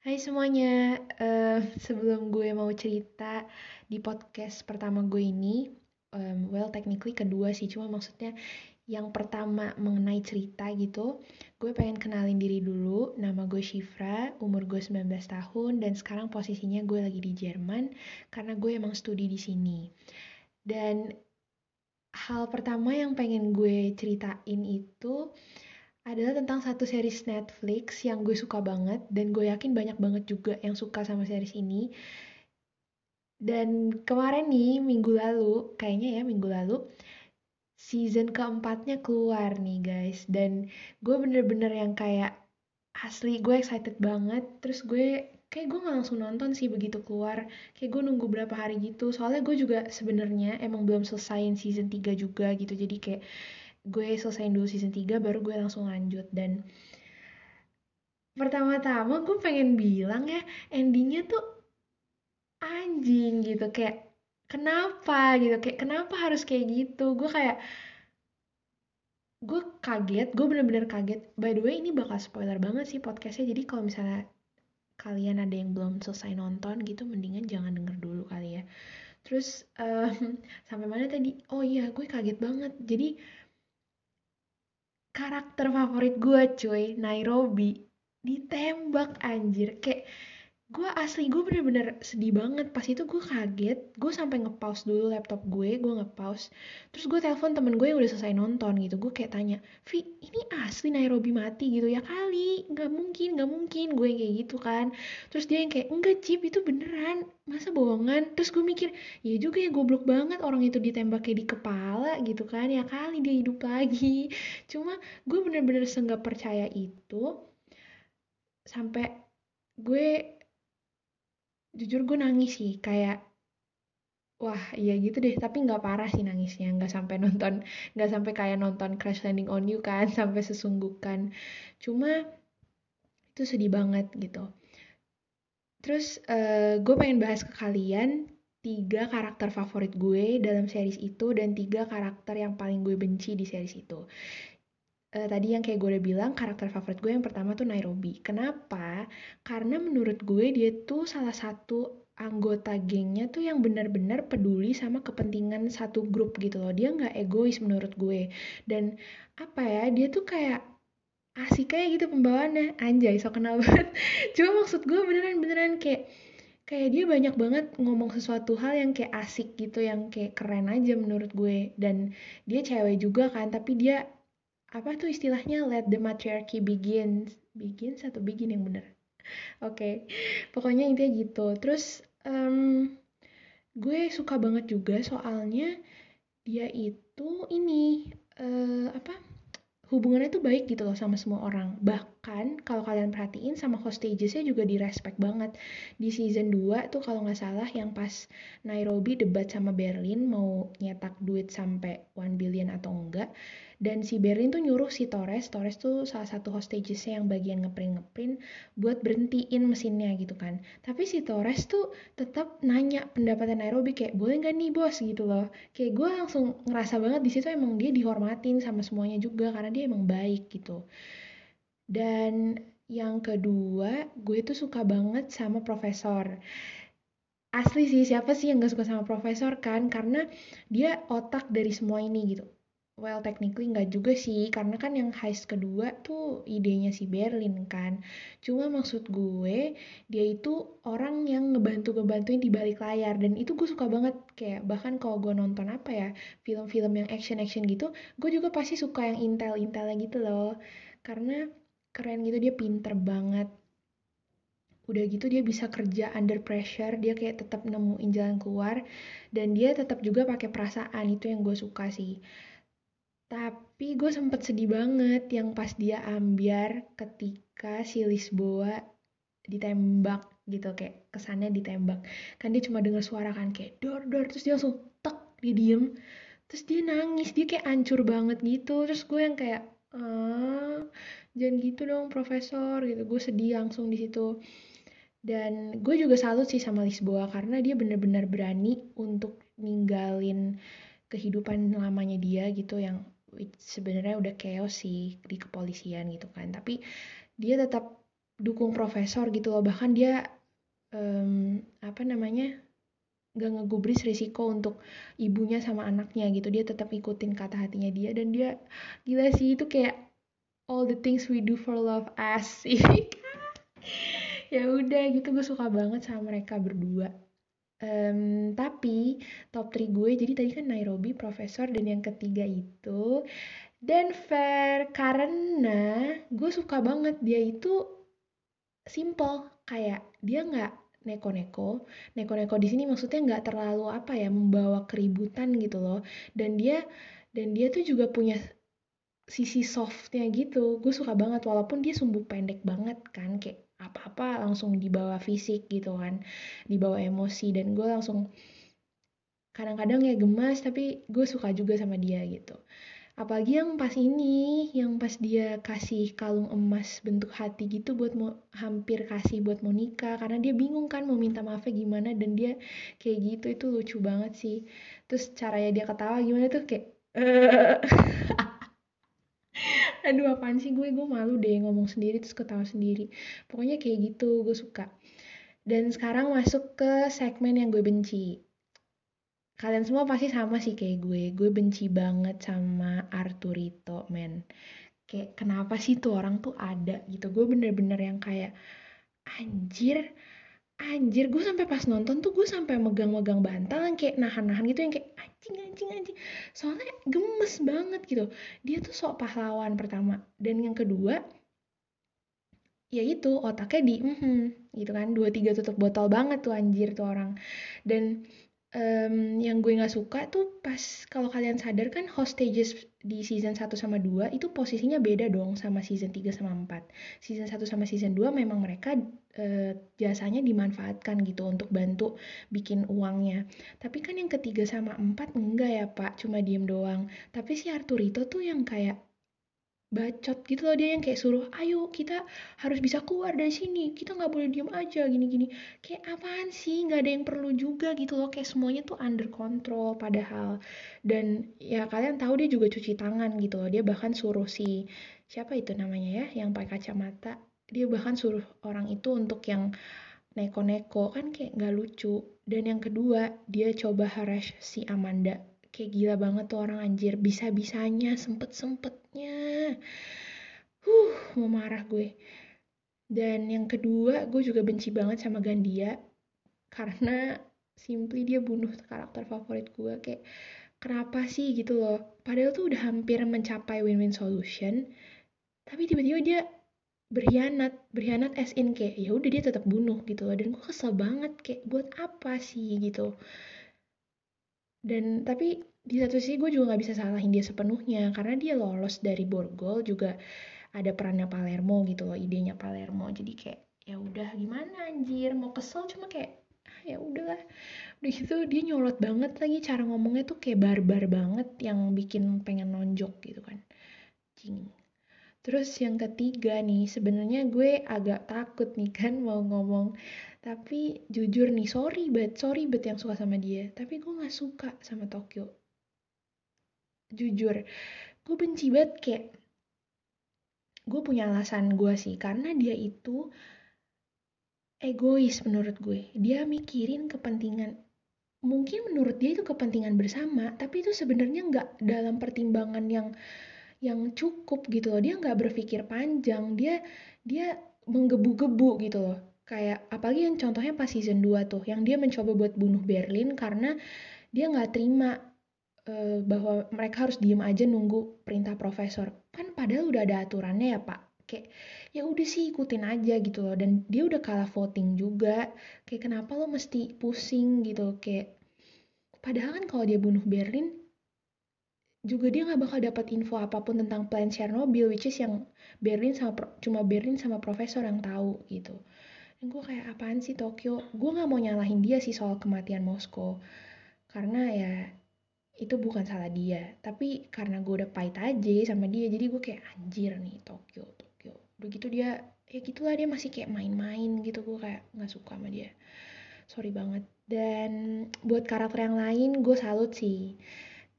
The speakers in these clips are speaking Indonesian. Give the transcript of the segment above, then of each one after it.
Hai semuanya, uh, sebelum gue mau cerita di podcast pertama gue ini, um, well technically kedua sih, cuma maksudnya yang pertama mengenai cerita gitu, gue pengen kenalin diri dulu, nama gue Shifra, umur gue 19 tahun, dan sekarang posisinya gue lagi di Jerman, karena gue emang studi di sini. Dan hal pertama yang pengen gue ceritain itu, adalah tentang satu series Netflix yang gue suka banget dan gue yakin banyak banget juga yang suka sama series ini. Dan kemarin nih minggu lalu, kayaknya ya minggu lalu, season keempatnya keluar nih guys. Dan gue bener-bener yang kayak asli gue excited banget. Terus gue kayak gue gak langsung nonton sih begitu keluar. Kayak gue nunggu berapa hari gitu. Soalnya gue juga sebenarnya emang belum selesaiin season 3 juga gitu. Jadi kayak gue selesaiin dulu season 3 baru gue langsung lanjut. Dan pertama-tama gue pengen bilang ya endingnya tuh anjing gitu. Kayak kenapa gitu? Kayak kenapa harus kayak gitu? Gue kayak gue kaget gue bener-bener kaget. By the way ini bakal spoiler banget sih podcastnya. Jadi kalau misalnya kalian ada yang belum selesai nonton gitu mendingan jangan denger dulu kali ya. Terus um, sampai mana tadi? Oh iya gue kaget banget. Jadi karakter favorit gue cuy Nairobi. Ditembak anjir. Kayak gue asli gue bener-bener sedih banget. Pas itu gue kaget gue sampai ngepause dulu laptop gue gue ngepause. Terus gue telepon temen gue yang udah selesai nonton gitu. Gue kayak tanya Vi ini asli Nairobi mati gitu ya kali? Nggak mungkin nggak mungkin. Gue yang kayak gitu kan. Terus dia yang kayak enggak Cip itu beneran. Masa bohongan? Terus gue mikir ya juga ya goblok banget orang itu ditembak kayak di kepala gitu kan. Ya kali dia hidup lagi. Cuma gue bener-bener senggak percaya itu sampai gue jujur gue nangis sih kayak wah iya gitu deh. Tapi nggak parah sih nangisnya nggak sampai nonton nggak sampai kayak nonton Crash Landing on You kan sampai sesungguhkan. Cuma itu sedih banget gitu. Terus uh, gue pengen bahas ke kalian tiga karakter favorit gue dalam series itu dan tiga karakter yang paling gue benci di series itu uh, tadi yang kayak gue udah bilang karakter favorit gue yang pertama tuh Nairobi. Kenapa? Karena menurut gue dia tuh salah satu anggota gengnya tuh yang benar-benar peduli sama kepentingan satu grup gitu loh. Dia nggak egois menurut gue. Dan apa ya? Dia tuh kayak asik kayak gitu pembawaannya. Anjay, so kenal banget. Cuma maksud gue beneran-beneran kayak kayak dia banyak banget ngomong sesuatu hal yang kayak asik gitu, yang kayak keren aja menurut gue. Dan dia cewek juga kan, tapi dia apa tuh istilahnya let the matriarchy begins begins atau begin yang bener oke okay. pokoknya intinya gitu terus um, gue suka banget juga soalnya dia itu ini uh, apa hubungannya tuh baik gitu loh sama semua orang. Bahkan kalau kalian perhatiin sama hostagesnya juga direspek banget. Di season 2 tuh kalau nggak salah yang pas Nairobi debat sama Berlin mau nyetak duit sampai 1 billion atau enggak dan si Berlin tuh nyuruh si Torres Torres tuh salah satu hostagesnya yang bagian ngeprint ngeprint buat berhentiin mesinnya gitu kan. Tapi si Torres tuh tetap nanya pendapatnya Nairobi kayak boleh nggak nih bos? gitu loh. Kayak gue langsung ngerasa banget di situ emang dia dihormatin sama semuanya juga karena dia emang baik gitu dan yang kedua gue tuh suka banget sama profesor. Asli sih siapa sih yang gak suka sama profesor kan? Karena dia otak dari semua ini gitu. Well technically nggak juga sih karena kan yang heist kedua tuh idenya si Berlin kan. Cuma maksud gue dia itu orang yang ngebantu ngebantuin di balik layar. Dan itu gue suka banget kayak bahkan kalau gue nonton apa ya film-film yang action action gitu gue juga pasti suka yang intel intelnya gitu loh. Karena keren gitu dia pinter banget. Udah gitu dia bisa kerja under pressure dia kayak tetap nemuin jalan keluar dan dia tetap juga pakai perasaan itu yang gue suka sih. Tapi gue sempet sedih banget yang pas dia ambiar ketika si Lisboa ditembak gitu kayak kesannya ditembak. Kan dia cuma dengar suara kan kayak dor dor terus dia langsung tek dia diem. Terus dia nangis dia kayak ancur banget gitu. Terus gue yang kayak ah jangan gitu dong profesor gitu. Gue sedih langsung di situ. Dan gue juga salut sih sama Lisboa karena dia bener-bener berani untuk ninggalin kehidupan lamanya dia gitu yang sebenarnya udah chaos sih di kepolisian gitu kan. Tapi dia tetap dukung profesor gitu loh. Bahkan dia um, apa namanya gak ngegubris risiko untuk ibunya sama anaknya gitu. Dia tetap ikutin kata hatinya dia dan dia gila sih itu kayak all the things we do for love asik ya udah gitu gue suka banget sama mereka berdua um, tapi top 3 gue jadi tadi kan Nairobi profesor dan yang ketiga itu Denver karena gue suka banget dia itu simple kayak dia nggak neko-neko. Neko-neko di sini maksudnya nggak terlalu apa ya membawa keributan gitu loh. Dan dia dan dia tuh juga punya sisi softnya gitu. Gue suka banget walaupun dia sumbu pendek banget kan kayak apa-apa langsung dibawa fisik gitu kan, dibawa emosi dan gue langsung kadang-kadang ya gemas tapi gue suka juga sama dia gitu apalagi yang pas ini yang pas dia kasih kalung emas bentuk hati gitu buat mau hampir kasih buat Monica karena dia bingung kan mau minta maafnya gimana dan dia kayak gitu itu lucu banget sih terus caranya dia ketawa gimana tuh kayak aduh apaan sih gue? Gue malu deh ngomong sendiri terus ketawa sendiri. Pokoknya kayak gitu gue suka. Dan sekarang masuk ke segmen yang gue benci. Kalian semua pasti sama sih kayak gue. Gue benci banget sama Arturito men. Kayak kenapa sih tuh orang tuh ada gitu? Gue bener-bener yang kayak anjir anjir. Gue sampai pas nonton tuh gue sampai megang-megang bantal kayak nahan-nahan gitu yang kayak anjing anjing anjing. Soalnya gemes banget gitu. Dia tuh sok pahlawan pertama. Dan yang kedua ya itu otaknya di mm -hmm, gitu kan. Dua tiga tutup botol banget tuh anjir tuh orang. Dan um, yang gue nggak suka tuh pas kalau kalian sadar kan hostages di season 1 sama 2 itu posisinya beda dong sama season 3 sama 4. Season 1 sama season 2 memang mereka uh, jasanya dimanfaatkan gitu untuk bantu bikin uangnya. Tapi kan yang ketiga sama 4 enggak ya Pak, cuma diem doang. Tapi si Arturito tuh yang kayak bacot gitu loh. Dia yang kayak suruh ayo kita harus bisa keluar dari sini. Kita nggak boleh diem aja gini-gini. Kayak apaan sih? Nggak ada yang perlu juga gitu loh. Kayak semuanya tuh under control padahal. Dan ya kalian tahu dia juga cuci tangan gitu loh. Dia bahkan suruh si siapa itu namanya ya? Yang pakai kacamata dia bahkan suruh orang itu untuk yang neko-neko kan kayak nggak lucu. Dan yang kedua dia coba harass si Amanda. Kayak gila banget tuh orang anjir. Bisa-bisanya sempet-sempetnya. Huh mau marah gue. Dan yang kedua gue juga benci banget sama Gandia. Karena simply dia bunuh karakter favorit gue. Kayak kenapa sih gitu loh? Padahal tuh udah hampir mencapai win-win solution. Tapi tiba-tiba dia berkhianat berkhianat as in kayak ya udah dia tetap bunuh gitu loh. Dan gue kesel banget kayak buat apa sih? gitu. Dan tapi di satu sisi gue juga nggak bisa salahin dia sepenuhnya karena dia lolos dari borgol juga ada perannya Palermo gitu loh idenya Palermo. Jadi kayak ya udah gimana anjir? Mau kesel cuma kayak ah, ya udahlah. Udah gitu dia nyolot banget lagi cara ngomongnya tuh kayak barbar banget yang bikin pengen nonjok gitu kan. Cing. Terus yang ketiga nih sebenarnya gue agak takut nih kan mau ngomong. Tapi jujur nih sorry bet sorry bet yang suka sama dia. Tapi gue nggak suka sama Tokyo. Jujur gue benci banget kayak gue punya alasan gue sih. Karena dia itu egois menurut gue. Dia mikirin kepentingan mungkin menurut dia itu kepentingan bersama tapi itu sebenarnya nggak dalam pertimbangan yang yang cukup gitu loh. Dia nggak berpikir panjang. Dia dia menggebu-gebu gitu loh. Kayak apalagi yang contohnya pas season 2 tuh yang dia mencoba buat bunuh Berlin karena dia nggak terima uh, bahwa mereka harus diem aja nunggu perintah profesor. Kan padahal udah ada aturannya ya pak. Kayak ya udah sih ikutin aja gitu loh. Dan dia udah kalah voting juga. Kayak kenapa lo mesti pusing? gitu. Kayak padahal kan kalau dia bunuh Berlin juga dia nggak bakal dapat info apa pun tentang plan Chernobyl which is yang Berlin sama cuma Berlin sama profesor yang tahu gitu. Dan gue kayak apaan sih Tokyo? Gue nggak mau nyalahin dia sih soal kematian Moskow. Karena ya itu bukan salah dia. Tapi karena gue udah pahit aja sama dia jadi gue kayak anjir nih Tokyo Tokyo. Udah gitu dia ya gitulah dia masih kayak main-main gitu gue kayak nggak suka sama dia. Sorry banget. Dan buat karakter yang lain gue salut sih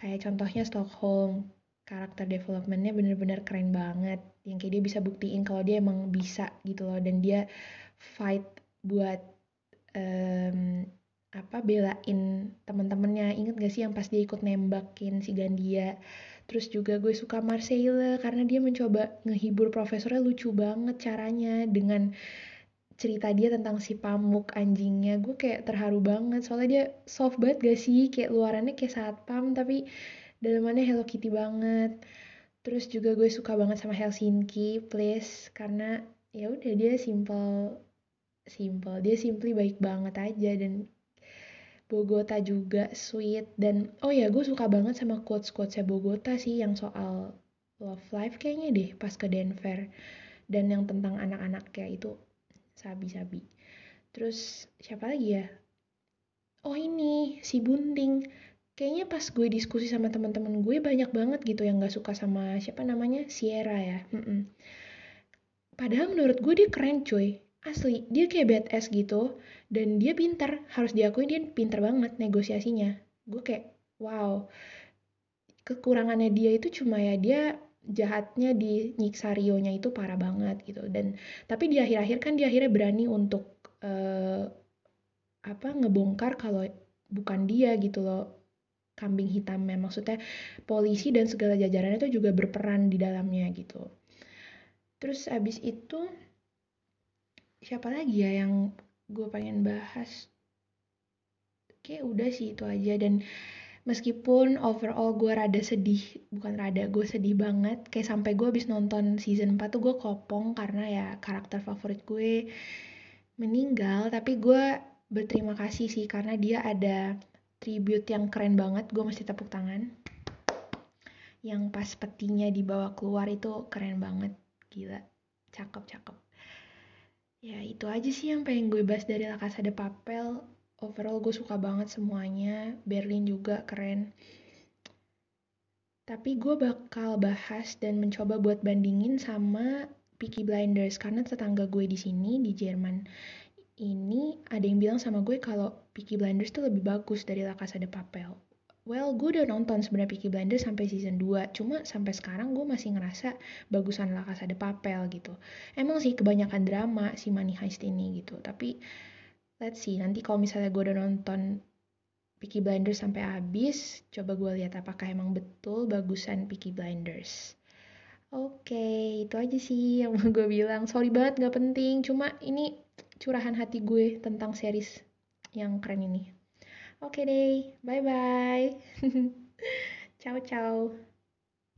kayak contohnya Stockholm karakter developmentnya bener-bener keren banget. Yang kayak dia bisa buktiin kalau dia emang bisa gitu loh. Dan dia fight buat um, apa belain teman-temannya inget gak sih yang pas dia ikut nembakin si Gandia? Terus juga gue suka Marcella karena dia mencoba ngehibur profesornya. Lucu banget caranya dengan cerita dia tentang si pamuk anjingnya gue kayak terharu banget. Soalnya dia soft banget gak sih? Kayak luarannya kayak satpam tapi dalamannya Hello Kitty banget. Terus juga gue suka banget sama Helsinki please karena ya udah dia simple simple. Dia simply baik banget aja dan Bogota juga sweet. Dan oh ya gue suka banget sama quotes quotesnya Bogota sih yang soal love life kayaknya deh pas ke Denver. Dan yang tentang anak-anak kayak itu sabi-sabi. Terus siapa lagi ya? Oh ini si Bunting. Kayaknya pas gue diskusi sama teman-teman gue banyak banget gitu yang gak suka sama siapa namanya? Sierra ya? Mm -mm. padahal menurut gue dia keren cuy. Asli dia kayak badass gitu. Dan dia pintar. Harus diakui dia pintar banget negosiasinya. Gue kayak wow. Kekurangannya dia itu cuma ya dia jahatnya di nyiksa Rio-nya itu parah banget gitu. Dan tapi di akhir-akhir kan dia akhirnya berani untuk uh, apa ngebongkar kalau bukan dia gitu loh. Kambing hitamnya maksudnya polisi dan segala jajarannya itu juga berperan di dalamnya gitu. Terus abis itu siapa lagi ya yang gue pengen bahas? Kayak udah sih itu aja. Dan meskipun overall gue rada sedih bukan rada gue sedih banget. Kayak sampai gue habis nonton season 4 tuh gue kopong karena ya karakter favorit gue meninggal. Tapi gue berterima kasih sih karena dia ada tribute yang keren banget. Gue mesti tepuk tangan. Yang pas petinya dibawa keluar itu keren banget. Gila cakep cakep. Ya itu aja sih yang pengen gue bahas dari La Casa de Papel. Overall gue suka banget semuanya. Berlin juga keren. Tapi gue bakal bahas dan mencoba buat bandingin sama Peaky Blinders karena tetangga gue di sini di Jerman ini ada yang bilang sama gue kalau Peaky Blinders tuh lebih bagus dari La Casa de Papel. Well, gue udah nonton sebenarnya Peaky Blinders sampai season 2, cuma sampai sekarang gue masih ngerasa bagusan La Casa de Papel gitu. Emang sih kebanyakan drama si Money Heist ini gitu, tapi let's see, nanti kalau misalnya gue udah nonton Peaky Blinders sampai habis, coba gue lihat apakah emang betul bagusan Peaky Blinders. Oke, okay, itu aja sih yang mau gue bilang. Sorry banget gak penting, cuma ini curahan hati gue tentang series yang keren ini. Oke deh, bye bye. ciao ciao.